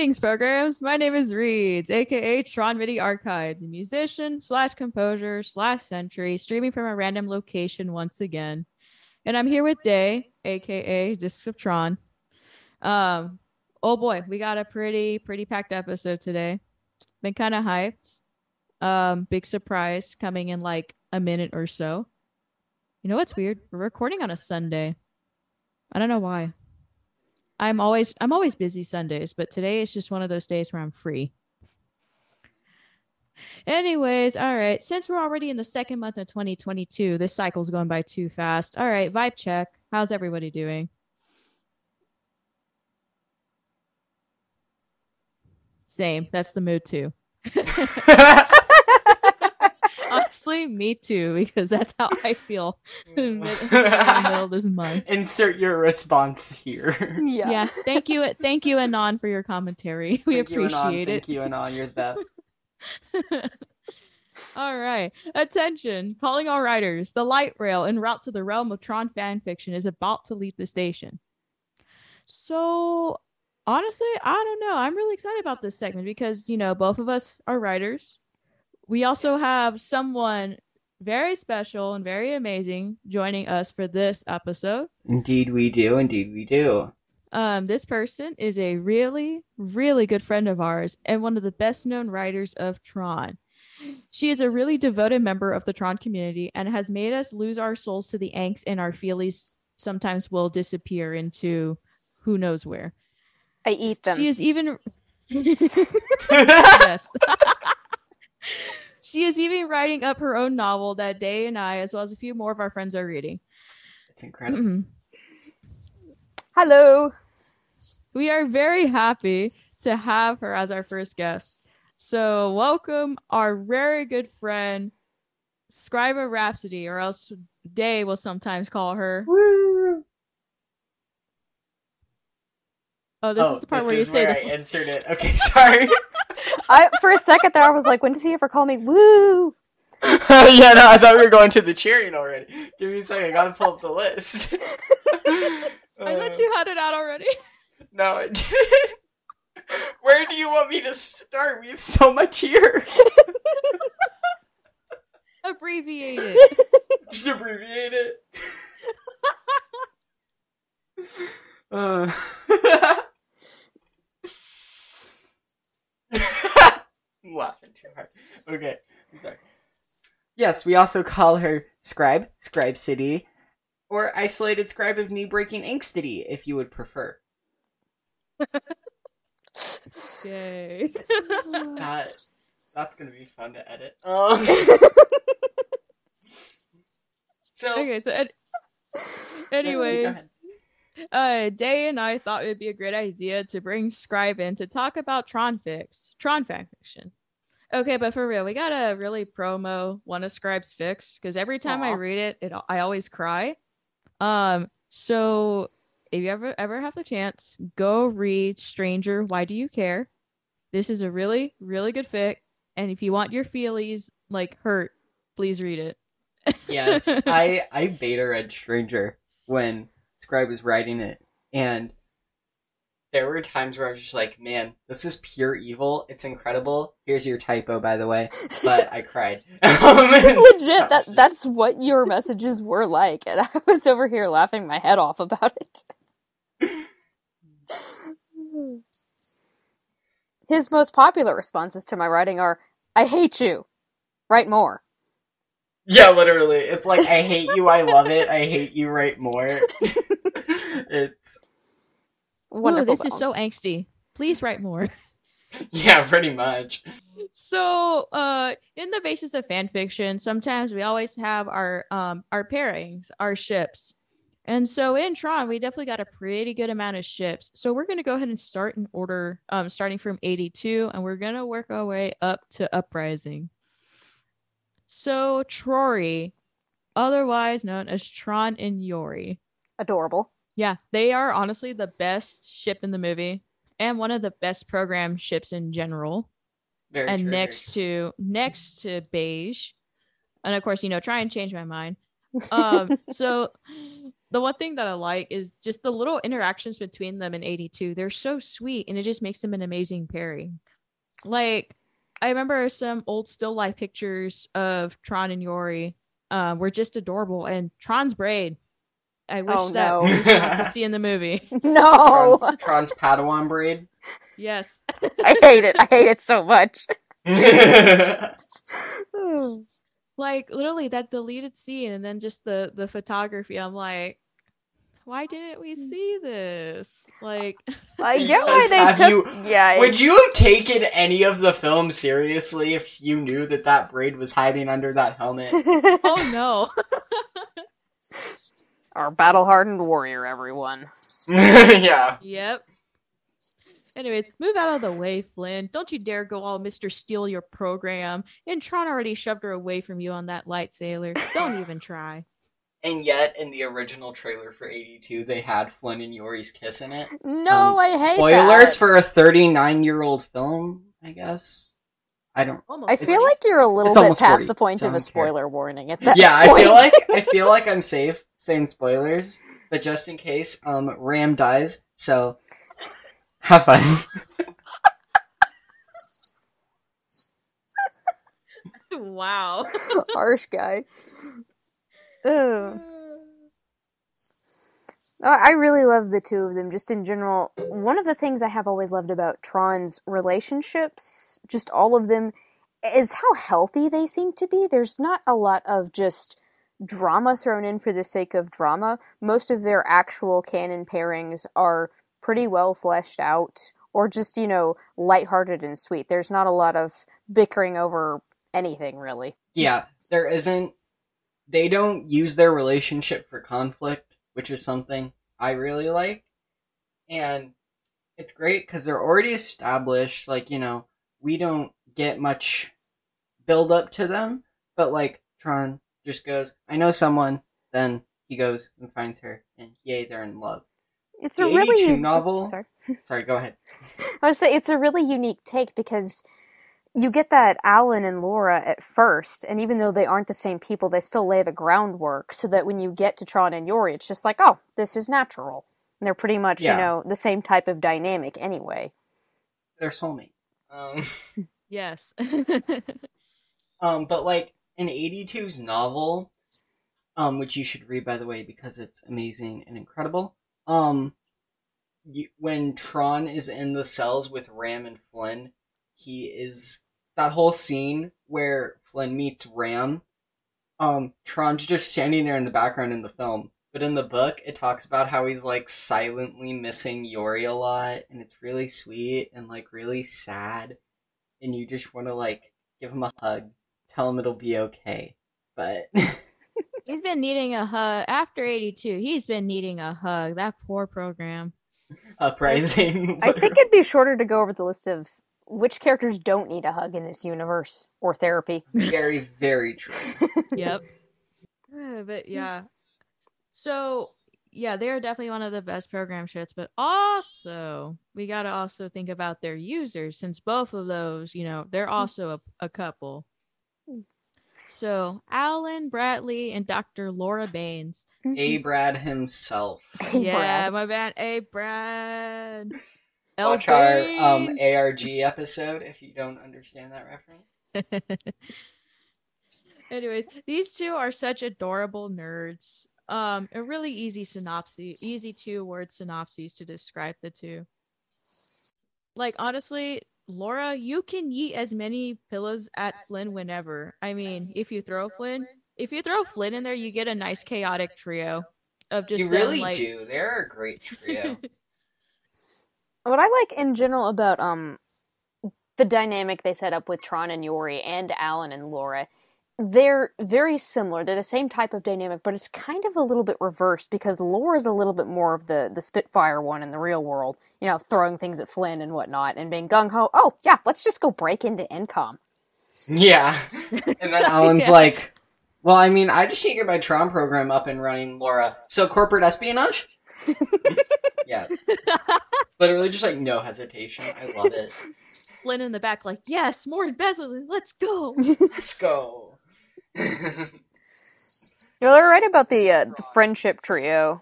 Greetings, programs. My name is Reedz, aka Tron MIDI Archive, the musician slash composer slash century, streaming from a random location once again. And I'm here with Day, aka Discs of Tron. Um, oh boy, we got a pretty, pretty packed episode today. Been kind of hyped. Um, big surprise coming in like a minute or so. You know what's weird? We're recording on a Sunday. I don't know why. I'm always I'm always busy Sundays, but today is just one of those days where I'm free. Anyways, all right. Since we're already in the second month of 2022, this cycle's going by too fast. All right, vibe check. How's everybody doing? Same. That's the mood too. Honestly, me too, because that's how I feel in the middle of this month. Insert your response here. Yeah. Yeah. Thank you. Thank you, Anon, for your commentary. We Thank you, appreciate it. Thank you, Anon. You're the best. all right. Attention. Calling all riders. The light rail en route to the realm of Tron fan fiction is about to leave the station. So, honestly, I don't know. I'm really excited about this segment because, you know, both of us are writers. We also have someone very special and very amazing joining us for this episode. Indeed, we do. Indeed, we do. Um, this person is a really, really good friend of ours and one of the best known writers of Tron. She is a really devoted member of the Tron community and has made us lose our souls to the angst and our feelies sometimes will disappear into who knows where. I eat them. She is even yes. she is even writing up her own novel that Day and I, as well as a few more of our friends, are reading. It's incredible. Mm-hmm. Hello. we are very happy to have her as our first guest. So, welcome our very good friend, Scribe of Rhapsody, or else Day will sometimes call her. Woo! Oh, this oh, is the part where you say where the. I insert it. Okay, sorry. I for a second there I was like, when does he ever call me woo? yeah, no, I thought we were going to the cheering already. Give me a second. I gotta pull up the list. I thought you had it out already. No, I didn't. Where do you want me to start? We have so much here. Abbreviate it. Just abbreviate it. Uh. I'm laughing too hard. Okay, I'm sorry. Yes, we also call her Scribe, Scribe City, or Isolated Scribe of Knee Breaking Angsty, if you would prefer. Yay. That that's gonna be fun to edit. Um. so. okay, so, ed- ahead. Uh, Day and I thought it would be a great idea to bring Scribe in to talk about Tron Fics, Tron fan fiction. Okay, but for real, we gotta really promo one of Scribe's fics because every time I read it, it I always cry. Um, so if you ever ever have the chance, go read Stranger. Why do you care? This is a really really good fic, and if you want your feelies like hurt, please read it. yes, I I beta read Stranger when Scribe was writing it, and there were times where I was just like, "Man, this is pure evil. It's incredible." Here's your typo, by the way, but I cried. Legit, I that just- that's what your messages were like, and I was over here laughing my head off about it. His most popular responses to my writing are, "I hate you. Write more." Yeah, literally. It's like I hate you. I love it. I hate you. Write more. it's Ooh, Wonderful. this is so angsty. Please write more. yeah, pretty much. so uh in the basis of fan fiction sometimes we always have our um our pairings our ships and so in tron we definitely got a pretty good amount of ships so we're going to go ahead and start in order um starting from 82 and we're going to work our way up to uprising so trory otherwise known as tron and yori Adorable. yeah they are honestly the best ship in the movie and one of the best program ships in general Very and true, next to next to beige and of course you know try and change my mind um so the one thing that I like is just the little interactions between them in 82. They're so sweet and it just makes them an amazing pairing. Like I remember some old still life pictures of Tron and Yori uh, were just adorable and Tron's braid. I wish Oh, that no. we got to see in the movie. No, Tron's, Tron's Padawan braid. Yes. I hate it. I hate it so much. like literally that deleted scene and then just the the photography. I'm like why didn't we mm. see this? Like I get why they have took. you- yeah, Would you have taken any of the film seriously if you knew that that braid was hiding under that helmet? oh no. Our battle hardened warrior, everyone. yeah. Yep. Anyways, move out of the way, Flynn. Don't you dare go all Mr. Steal your program. And Tron already shoved her away from you on that light sailor. Don't even try. And yet, in the original trailer for 82, they had Flynn and Yori's kiss in it. No, Um, I hate Spoilers that. for a 39 year old film, I guess. I don't. Almost. I feel like you're a little bit past 40, the point so of a don't care. spoiler warning at that yeah, I feel like I feel like I'm safe saying spoilers, but just in case, um, Ram dies. So, have fun. wow. harsh guy. Ugh. Uh, I really love the two of them, just in general. One of the things I have always loved about Tron's relationships, just all of them, is how healthy they seem to be. There's not a lot of just drama thrown in for the sake of drama. Most of their actual canon pairings are pretty well fleshed out, or just, you know, lighthearted and sweet. There's not a lot of bickering over anything, really. yeah, there isn't. They don't use their relationship for conflict, which is something I really like. And it's great because they're already established. Like, you know, we don't get much build up to them, but like Tron just goes, I know someone, then he goes and finds her, and yay, they're in love. It's The a really novel- Sorry. Sorry, go ahead. I was say it's a really unique take because you get that Alan and Laura at first, and even though they aren't the same people, they still lay the groundwork so that when you get to Tron and Yori, it's just like, oh, this is natural. And they're pretty much, Yeah. you know, the same type of dynamic anyway. They're soulmates. Um, Yes. um, but like in 82's novel, um, which you should read by the way because it's amazing and incredible. Um, you, when Tron is in the cells with Ram and Flynn, he is that whole scene where Flynn meets Ram. Um, Tron's just standing there in the background in the film, but in the book, it talks about how he's like silently missing Yori a lot, and it's really sweet and like really sad, and you just want to like give him a hug, tell him it'll be okay. But he's been needing a hug after 82. He's been needing a hug. That poor program. uprising. I think it'd be shorter to go over the list of which characters don't need a hug in this universe or therapy. very, very true. Yep. Uh, but yeah. So yeah, they're definitely one of the best program shits, but also we got to also think about their users since both of those, you know, they're also a, a couple. So Alan Bradley and Dr. Laura Baines. A Brad himself. Yeah, Brad. my bad. A Brad. Watch our um ARG episode if you don't understand that reference. Anyways, these two are such adorable nerds. Um, a really easy synopsis, easy two word synopses to describe the two. Like honestly, Laura, you can yeet as many pillows at Flynn whenever. I mean, if you throw Flynn, if you throw Flynn in there, you get a nice chaotic trio of just you them, really like, do. They're a great trio. What I like in general about um the dynamic they set up with Tron and Yori and Alan and Laura, they're very similar. They're the same type of dynamic, but it's kind of a little bit reversed because Laura's a little bit more of the the Spitfire one in the real world, you know, throwing things at Flynn and whatnot, and being gung ho. Oh yeah, let's just go break into Encom. yeah. And then Alan's Yeah. like, Well, I mean, I just need to get my Tron program up and running, Laura. So corporate espionage? yeah. Literally just like no hesitation. I love it. Flynn in the back, like, yes, more embezzling, let's go. Let's go. You're right about the uh, the friendship trio.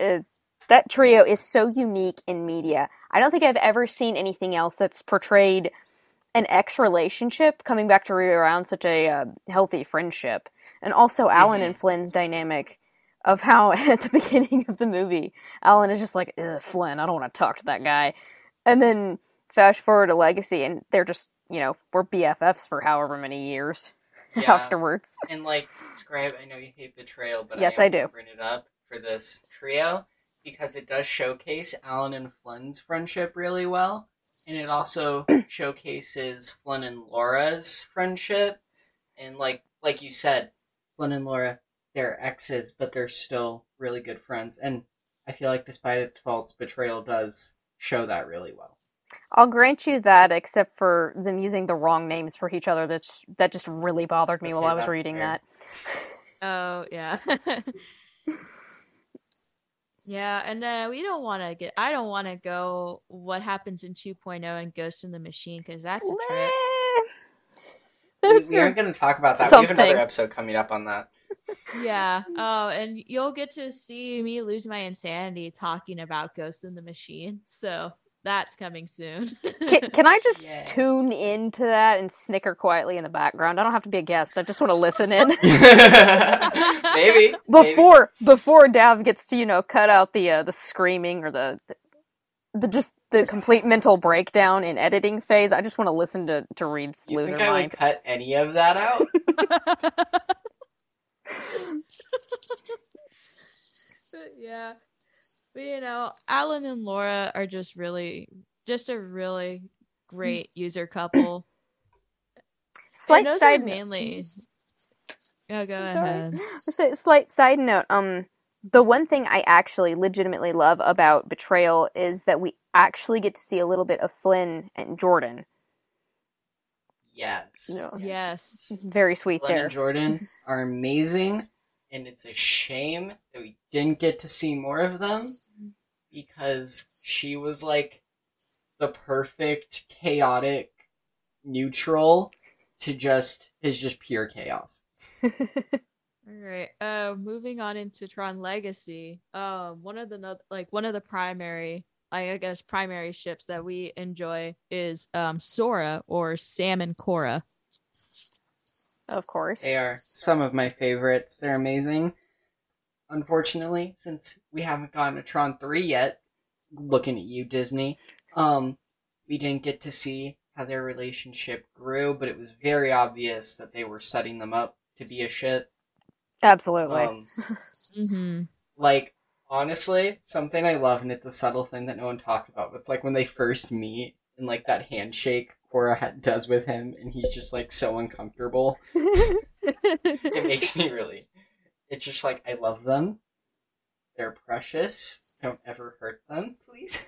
Uh, that trio is so unique in media. I don't think I've ever seen anything else that's portrayed an ex relationship coming back to rear around such a uh, healthy friendship, and also Alan Mhm. and Flynn's dynamic of how at the beginning of the movie, Alan is just like, Ugh, Flynn, I don't want to talk to that guy, and then fast forward to Legacy, and they're just you know we're BFFs for however many years Yeah. afterwards. And like, Scribe, I know you hate betrayal, but Yes, I, I do. Bring it up for this trio because it does showcase Alan and Flynn's friendship really well, and it also showcases Flynn and Laura's friendship. And like, like you said, Flynn and Laura, they're exes, but they're still really good friends. And I feel like, despite its faults, betrayal does show that really well. I'll grant you that, except for them using the wrong names for each other. That's that just really bothered me while I was reading fair. that. Oh yeah. yeah, and uh, we don't want to get. I don't want to go. What happens in 2.0 and Ghost in the Machine because that's a trip. We, we are- aren't going to talk about that. We have another episode coming up on that. Yeah. Oh, and you'll get to see me lose my insanity talking about Ghost in the Machine. So that's coming soon. can, can I just Yeah. tune into that and snicker quietly in the background? I don't have to be a guest. I just want to listen in maybe before before Dav gets to you know cut out the uh, the screaming or the, the the just the complete mental breakdown in editing phase. I just want to listen to to Reed's You loser think I would cut any of that out? But yeah. But you know, Alan and Laura are just really just a really great user couple. Slight side mainly Oh go ahead. Slight side note. Um, the one thing I actually legitimately love about Betrayal is that we actually get to see a little bit of Flynn and Jordan. Yes. No. Yes. Very sweet Glenn there. and Jordan are amazing, and it's a shame that we didn't get to see more of them because she was like the perfect chaotic neutral to just is just pure chaos. All right. Uh, moving on into Tron Legacy. Um, one of the no- like one of the primary, I guess, primary ships that we enjoy is um Sora or Sam and Quorra. Of course. They are some of my favorites. They're amazing. Unfortunately, since we haven't gotten to Tron 3 yet, looking at you, Disney, um, we didn't get to see how their relationship grew, but it was very obvious that they were setting them up to be a ship. Absolutely. Um, Mm-hmm. like, honestly, something I love, and it's a subtle thing that no one talks about, but it's like when they first meet and like that handshake Quorra ha- does with him, and he's just like so uncomfortable. it makes me really it's just like i love them they're precious don't ever hurt them please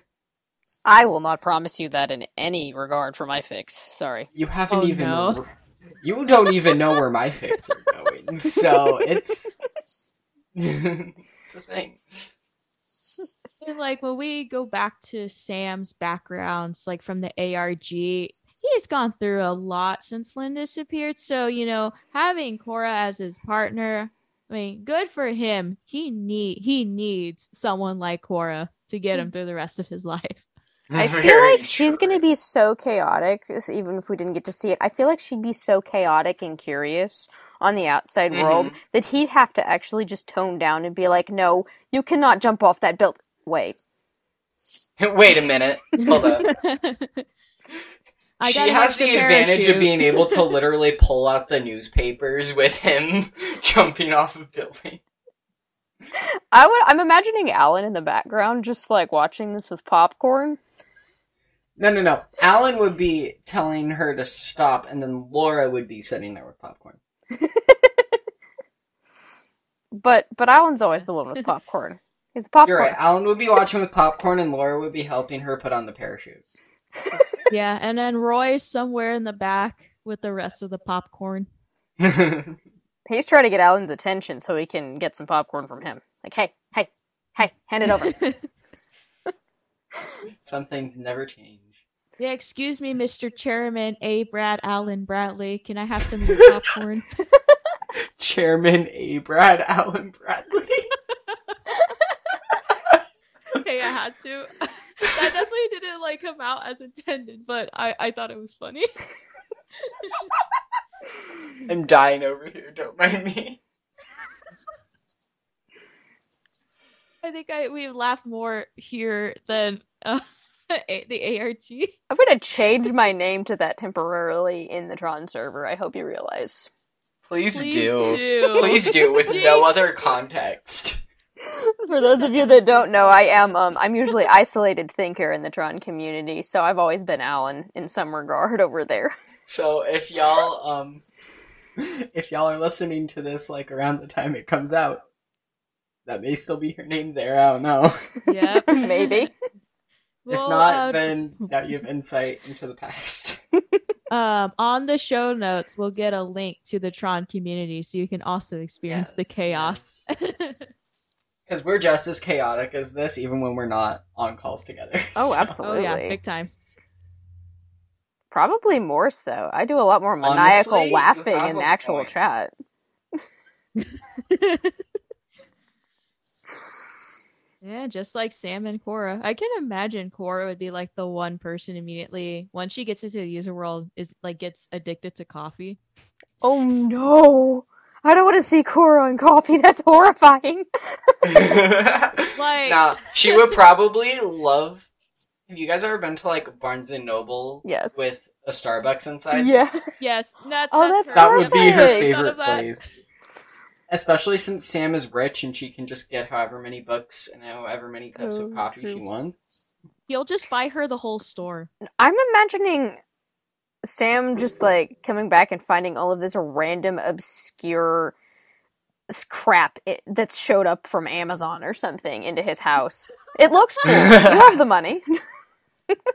I will not promise you that in any regard for my fics. Sorry. you haven't Oh, even no. you don't even know where my fics are going so it's it's a thing like when we go back to Sam's backgrounds, like from the ARG, he's gone through a lot since Flynn disappeared. So, you know, having Quorra as his partner, I mean, good for him. He need he needs someone like Quorra to get him through the rest of his life. I feel Very like she's true. going to be so chaotic, even if we didn't get to see it. I feel like she'd be so chaotic and curious on the outside world Mhm. that he'd have to actually just tone down and be like, no, you cannot jump off that build. Wait. wait a minute hold up I she has the extra advantage of being able to literally pull out the newspapers with him jumping off a building I would, I'm imagining Alan in the background just like watching this with popcorn. No, no, no. Alan would be telling her to stop, and then Laura would be sitting there with popcorn. But but Alan's always the one with popcorn. He's the popcorn. You're right. Alan would be watching with popcorn, and Laura would be helping her put on the parachute. yeah, and then Roy's somewhere in the back with the rest of the popcorn. He's trying to get Alan's attention so he can get some popcorn from him. Like, hey, hey, hey, hand it over. Some things never change. Yeah, excuse me, Mr. Chairman A. Brad Allen Bradley. Can I have some of your popcorn? Chairman A. Brad Allen Bradley. Hey, I had to. that definitely didn't like come out as intended, but I I thought it was funny. I'm dying over here. Don't mind me. I think I we laughed more here than uh, A- the ARG. I'm gonna change my name to that temporarily in the Tron server. I hope you realize. Please, Please do. do. Please do with no other context. For those of you that don't know, I am um I'm usually isolated thinker in the Tron community, so I've always been Alan in some regard over there. So if y'all um if y'all are listening to this like around the time it comes out, that may still be your name there. I don't know. Yeah, Maybe. Well, if not, uh, then now you have insight into the past. um, on the show notes, we'll get a link to the Tron community, so you can also experience the Yes, chaos. Because we're just as chaotic as this, even when we're not on calls together. Oh, So- oh absolutely. yeah, big time. Probably more so. I do a lot more maniacal Honestly, laughing in actual point. chat. Yeah, just like Sam and Quorra. I can imagine Quorra would be like the one person immediately once she gets into the user world is like gets addicted to coffee. Oh no! I don't want to see Quorra on coffee. That's horrifying. Like nah, she would probably love. Have you guys ever been to like Barnes and Noble Yes. with a Starbucks inside? yeah. yes, that's, Oh, that's, that's. That would be her favorite place. Especially since Sam is rich and she can just get however many books and however many cups Oh, of coffee true. she wants. He'll just buy her the whole store. I'm imagining Sam just like coming back and finding all of this random obscure s- crap it, that's showed up from Amazon or something into his house. It looks cool. you have the money.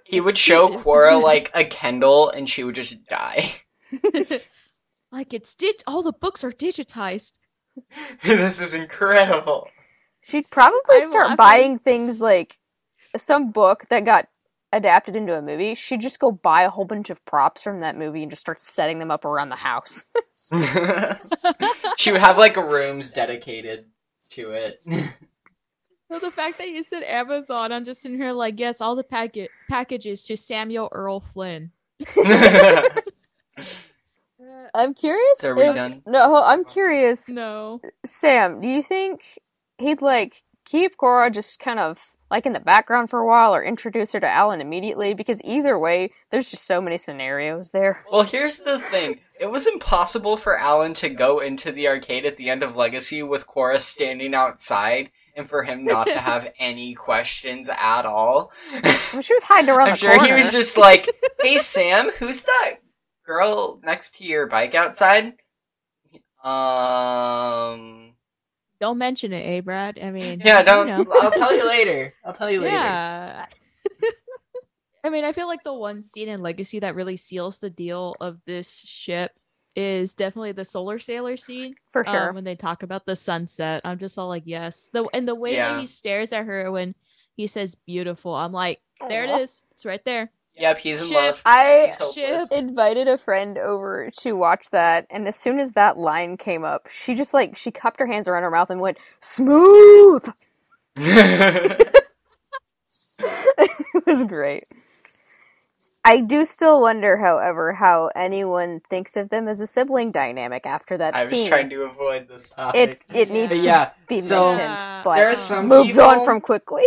He would show Quorra like a Kindle and she would just die. like it's dig- all the books are digitized. this is incredible. She'd probably I'm start laughing. buying things like some book that got adapted into a movie. She'd just go buy a whole bunch of props from that movie and just start setting them up around the house. she would have like rooms dedicated to it. Well, the fact that you said Amazon, I'm just in here like, yes, all the packet packages to Samuel Earl Flynn. I'm curious. Are we if- done? No, I'm curious. No. Sam, do you think he'd like keep Quorra just kind of like in the background for a while or introduce her to Alan immediately? Because either way, there's just so many scenarios there. well, here's the thing. It was impossible for Alan to go into the arcade at the end of Legacy with Quorra standing outside and for him not to have any questions at all. Well, she was hiding around I'm the sure corner. he was just like, "Hey Sam, who's that girl next to your bike outside?" Um, Don't mention it, eh, Brad? I mean, yeah, don't. know. I'll tell you later. I'll tell you later. Yeah. I mean, I feel like the one scene in Legacy that really seals the deal of this ship is definitely the Solar Sailor scene. for sure. Um, when they talk about the sunset, I'm just all like, yes. The and the way Yeah. that he stares at her when he says beautiful, I'm like, there Aw. it is. It's right there. Yep, he's in Ship. love. I He's invited a friend over to watch that, and as soon as that line came up, she just like she cupped her hands around her mouth and went smooth. it was great. I do still wonder, however, how anyone thinks of them as a sibling dynamic after that scene. I was trying to avoid this topic. It's it needs But to yeah, be so mentioned, but there are some moved people, on from quickly.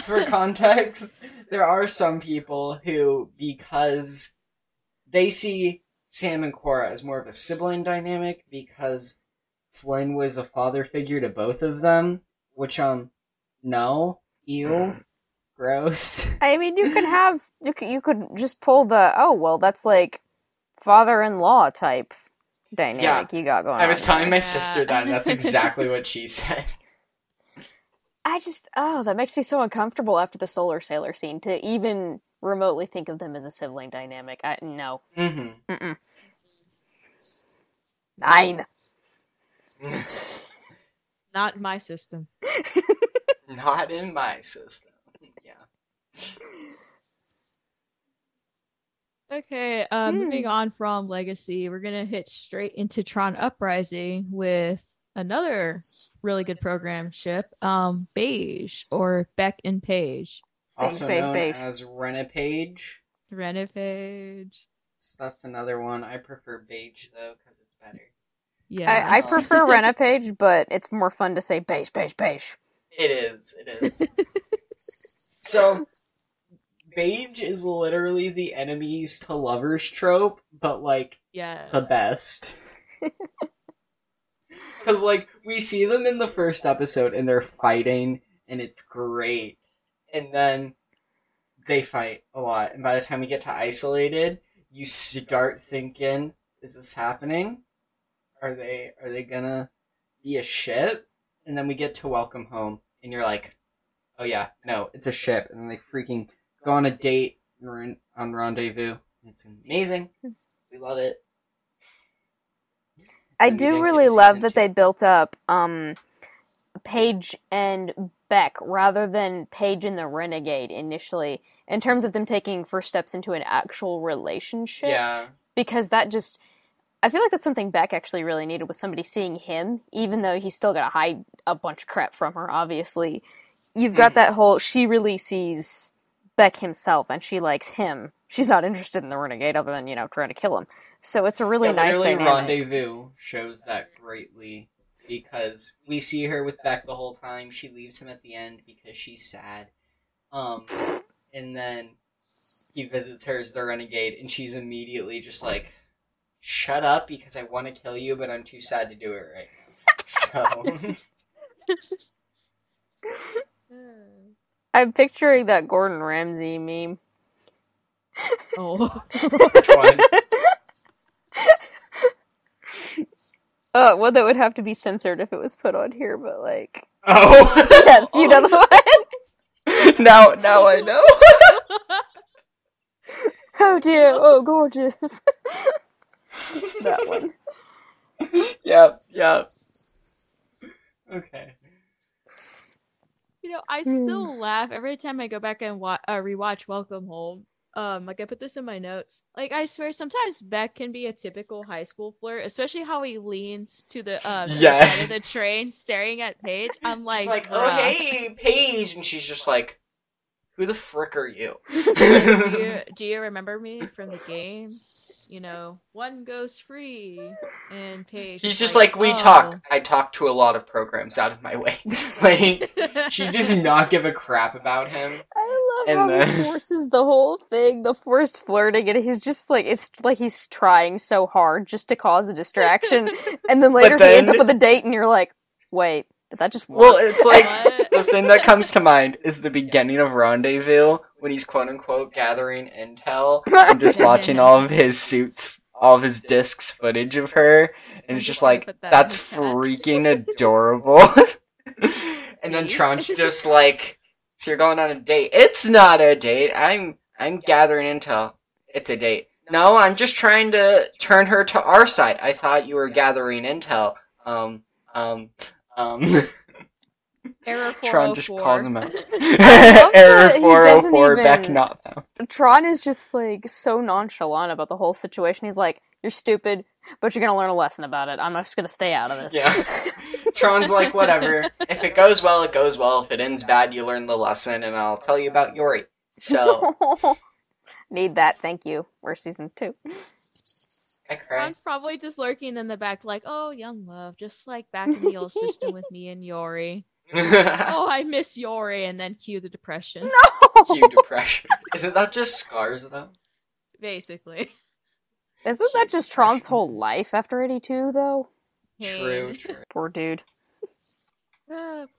for context, there are some people who, because they see Sam and Quorra as more of a sibling dynamic, because Flynn was a father figure to both of them, which, um, no, ew, gross. I mean, you could have you could, you could just pull the oh well, that's like father-in-law type dynamic you got going. I was on telling there. my Yeah. sister that, and that's exactly what she said. I just oh, that makes me so uncomfortable after the solar sailor scene to even remotely think of them as a sibling dynamic. I no. hmm Mm-mm. Nine. Not in my system. Not in my system. Yeah. Okay, uh, Hmm. moving on from Legacy, we're gonna hit straight into Tron Uprising with another really good program ship, um, Beige or Beck and Page. Also Beige, known beige. as Renapage. Renepage. So That's another one. I prefer beige though because it's better. Yeah. I, I prefer Renapage, but it's more fun to say beige, beige, beige. It is. It is. so, beige is literally the enemies to lovers trope, but like yeah. the best. Because like we see them in the first episode and they're fighting and it's great, and then they fight a lot, and by the time we get to isolated, you start thinking, "Is this happening? Are they are they gonna be a ship?" And then we get to welcome home, and you're like, "Oh yeah, no, it's a ship," and then they freaking go on a date on rendezvous. It's amazing. We love it. I do really love that two. they built up um Paige and Beck rather than Paige and the Renegade initially in terms of them taking first steps into an actual relationship Yeah. because that just I feel like that's something Beck actually really needed was somebody seeing him even though he's still got to hide a bunch of crap from her obviously. You've got Mhm. that whole she really sees Beck himself and she likes him. She's not interested in the Renegade other than, you know, trying to kill him. So it's a really yeah, nice literally dynamic. Rendezvous shows that greatly because we see her with Beck the whole time. She leaves him at the end because she's sad. Um, and then he visits her as the renegade, and she's immediately just like, "Shut up," because I want to kill you, but I'm too sad to do it right now. So I'm picturing that Gordon Ramsay meme. Oh. which one? Uh, well, that would have to be censored if it was put on here, but like, Oh, yes, you know the one. now, now I know. Oh dear, oh gorgeous. that one. yep, yep. Okay. You know, I still laugh every time I go back and wa- uh, rewatch Welcome Home. Um, like I put this in my notes. Like I swear, sometimes Beck can be a typical high school flirt, especially how he leans to the uh the other side of the train, staring at Paige. I'm like, she's like, oh hey, Paige, and she's just like, who the frick are you? do you do you remember me from the games? You know, one goes free, and Paige. He's just like, we "Oh." talk. I talk to a lot of programs out of my way. like, she does not give a crap about him. I love And how he forces the whole thing, the forced flirting, and he's just like, it's like he's trying so hard just to cause a distraction, and then later he ends up with a date, and you're like, wait, did that just work? Well, it's like the thing that comes to mind is the beginning of Rendezvous when he's quote unquote gathering intel and just watching all of his suits, all of his discs footage of her, and I'm it's just just like that that's freaking adorable. and then Me? Tron's just like, "So you're going on a date? It's not a date. I'm I'm gathering intel. It's a date. No, I'm just trying to turn her to our side. I thought you were gathering intel. Um, um, um." Error Tron just calls him out. Error 404, doesn't Beck even- not found. Tron is just like so nonchalant about the whole situation. He's like, "You're stupid, but you're gonna learn a lesson about it. I'm just gonna stay out of this." Yeah. Tron's like, whatever. If it goes well, it goes well. If it ends bad, you learn the lesson, and I'll tell you about Yori. So, need that. Thank you. We're season two. I cry. Ron's probably just lurking in the back, like, "Oh, young love, just like back in the old system with me and Yori." Oh, I miss Yori, and then cue the depression. No, Cue depression. Isn't that just scars, though? Basically, Isn't that just Tron's whole life after 82, though? True, true. Poor dude.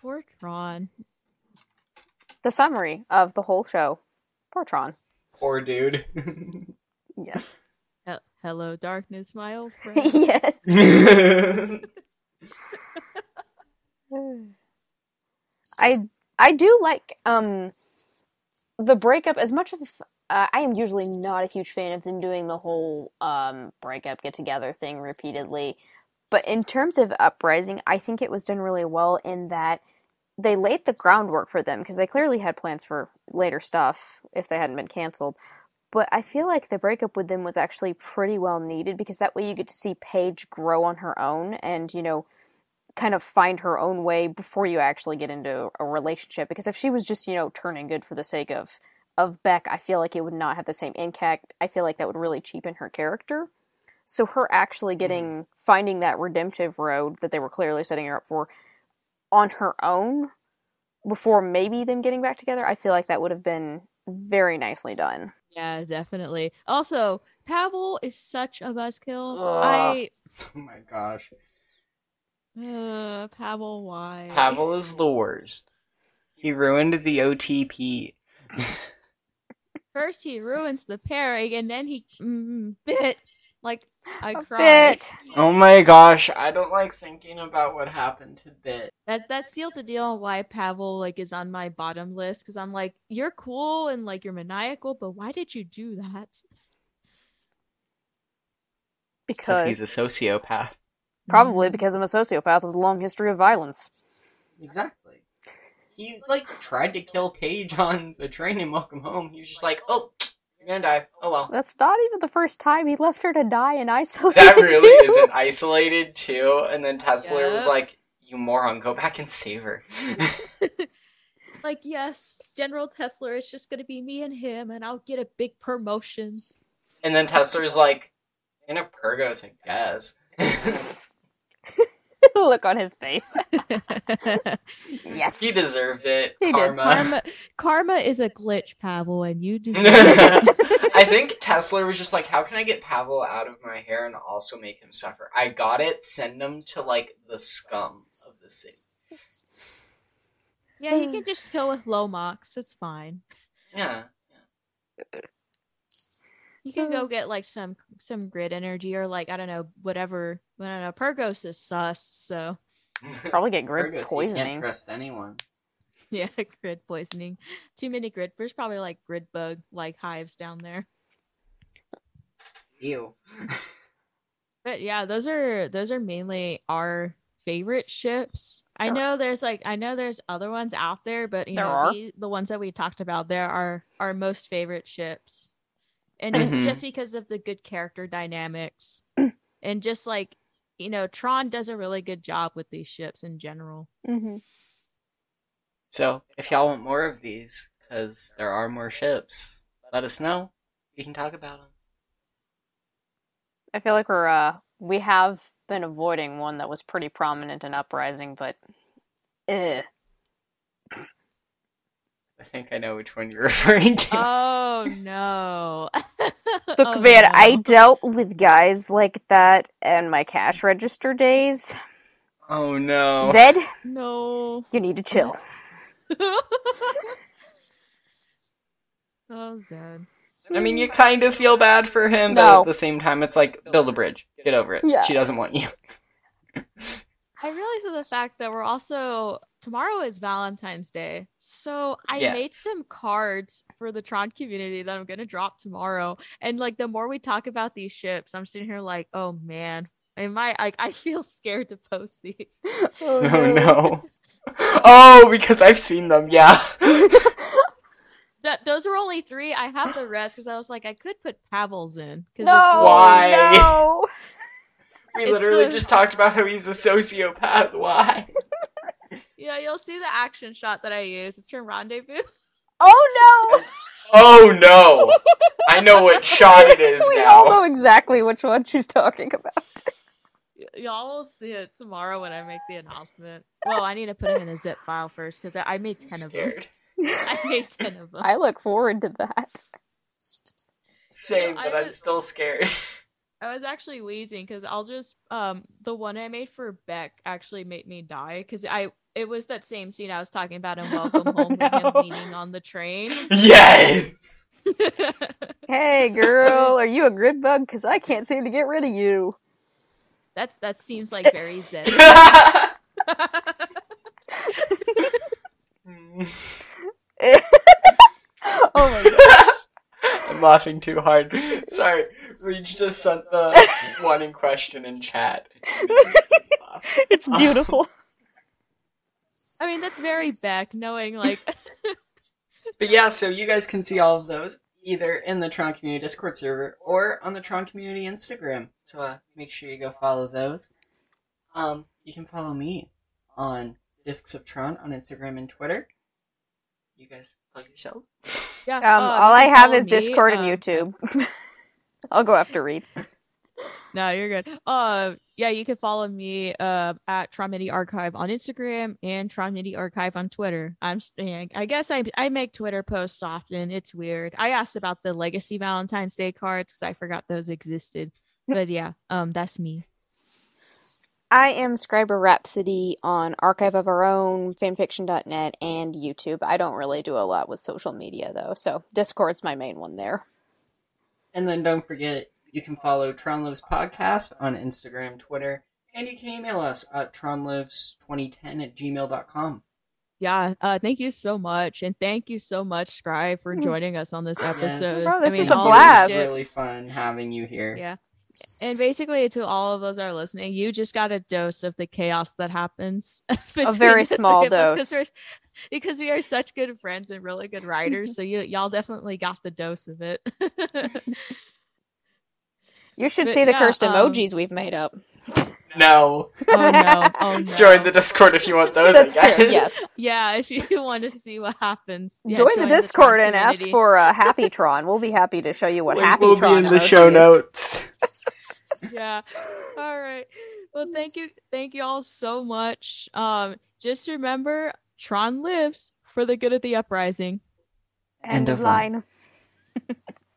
Poor Tron. The summary of the whole show. Poor Tron. Poor dude. Yes. Hel- Hello, darkness, my old friend. yes. I I do like um the breakup as much as uh, I am usually not a huge fan of them doing the whole um breakup get together thing repeatedly. But in terms of uprising, I think it was done really well in that they laid the groundwork for them because they clearly had plans for later stuff if they hadn't been canceled. but I feel like the breakup with them was actually pretty well needed because that way you get to see Paige grow on her own and, you know, kind of find her own way before you actually get into a relationship. Because if she was just, you know, turning good for the sake of of Beck, I feel like it would not have the same impact. I feel like that would really cheapen her character. So her actually getting finding that redemptive road that they were clearly setting her up for on her own before maybe them getting back together, I feel like that would have been very nicely done. Yeah, definitely. Also, Pavel is such a buzzkill. Ugh. I Oh my gosh. uh, Pavel, why? Pavel is the worst. He ruined the OTP. First he ruins the pairing, and then he mm, bit like I A cried. bit. Oh my gosh, I don't like thinking about what happened to Bit. That that sealed the deal on why Pavel like is on my bottom list because I'm like you're cool and like you're maniacal, but why did you do that? Because Because he's a sociopath. probably mm-hmm. because I'm a sociopath with a long history of violence. Exactly. He like tried to kill Paige on the train and Welcome Home. He was just like, "Oh, you're gonna die. Oh well." That's not even the first time he left her to die in isolation. That really too. isn't isolated too. And then Tesler was like, "You moron, go back and save her." Like yes, General Tesler, it's just gonna be me and him, and I'll get a big promotion. and then Tesler's like, "In a Purgos, I guess." Look on his face. yes. he deserved it. He did. Karma. karma, karma is a glitch, Pavel, and you deserve it. I think Tesler was just like, how can I get Pavel out of my hair and also make him suffer? I got it. Send him to like the scum of the city. Yeah, he hmm. can just kill with Lomax. It's fine. Yeah. You can go get like some some grid energy or like I don't know whatever. I don't know. Purgos is sus, so Probably get Purgos, grid You can't poisoning. trust anyone. yeah, grid poisoning. Too many grid. There's probably like grid bug like hives down there. Ew. But yeah, those are those are mainly our favorite ships. I know there's like I know there's other ones out there, but you There know the, the ones that we talked about there are our most favorite ships, and just Mhm. just because of the good character dynamics, and just like you know Tron does a really good job with these ships in general. hmm So, if y'all want more of these, because there are more ships, let us know. We can talk about them. I feel like we're uh we have been avoiding one that was pretty prominent in Uprising, but eh. I think I know which one you're referring to. Oh no! Look, Oh, man, I dealt with guys like that in my cash register days. oh no. Zed, no. you need to chill. oh Zed. I mean, you kind of feel bad for him, but at the same time, it's like, build a bridge. Get over it. Yeah. She doesn't want you. I realize the fact that we're also tomorrow is Valentine's Day. So I made some cards for the Tron community that I'm gonna drop tomorrow. And like the more we talk about these ships, I'm sitting here like, oh man. Am I like I feel scared to post these. Oh, Oh no. Oh, because I've seen them, yeah. That those are only three. I have the rest because I was like, I could put Pavels in. 'cause No, Why? no. We It's literally the- just talked about how he's a sociopath. Why? It's, yeah, you'll see the action shot that I use. It's from Rendezvous. Oh no! Oh no! I know what shot it is we now. all know exactly which one she's talking about. Y- y'all will see it tomorrow when I make the announcement. Well, I need to put it in a zip file first because I I made I'm ten of them. I made ten of them. I look forward to that. Same, No, I but I'm still scared. I was actually wheezing because I'll just um the one I made for Beck actually made me die because I it was that same scene I was talking about in oh, Welcome Oh, Home with no. him leaning on the train. yes! Hey, girl, are you a grid bug? Because I can't seem to get rid of you. That's that seems like eh. very zen. oh my god. I'm laughing too hard. Sorry, Reach just sent the one in question in chat. It's beautiful. I mean that's very Beck knowing like But yeah, so you guys can see all of those. either in the Tron Community Discord server or on the Tron Community Instagram. So uh, make sure you go follow those. Um, you can follow me on Discs of Tron on Instagram and Twitter. You guys plug yourselves. Yeah. Um, uh, all you I have is me, Discord and um, YouTube. I'll go after Reedz. No, you're good. Uh, yeah, you can follow me uh at Tron Archive on Instagram and Tron Archive on Twitter. I'm yeah, I guess I I make Twitter posts often. It's weird. I asked about the Legacy Valentine's Day cards because I forgot those existed. But yeah, um, that's me. I am Scribe of Rhapsody on Archive of Our Own, fanfiction.net, and YouTube. I don't really do a lot with social media though, so Discord's my main one there. And then don't forget, you can follow Tron Lives Podcast on Instagram, Twitter, and you can email us at tronlives2010 at gmail.com. Yeah, uh, thank you so much, and thank you so much, Scribe, for joining us on this episode. Yes. Bro, I this mean, is a blast. It was really fun having you here. Yeah. And basically, to all of those that are listening, you just got a dose of the chaos that happens. between very small of us, 'cause dose. we're- Because we are such good friends and really good writers, so you y'all definitely got the dose of it. You should But see the yeah, cursed um, emojis we've made up. No. oh no! Oh no! Join the Discord if you want those. That's I true, yes. Yeah, if you want to see what happens, yeah, join, the Tron Discord and ask community. for uh, Happy Tron. We'll be happy to show you what Link Happy will be in the emoji show notes. yeah all right well thank you thank you all so much um just remember tron lives for the good of the uprising End End of of line. line.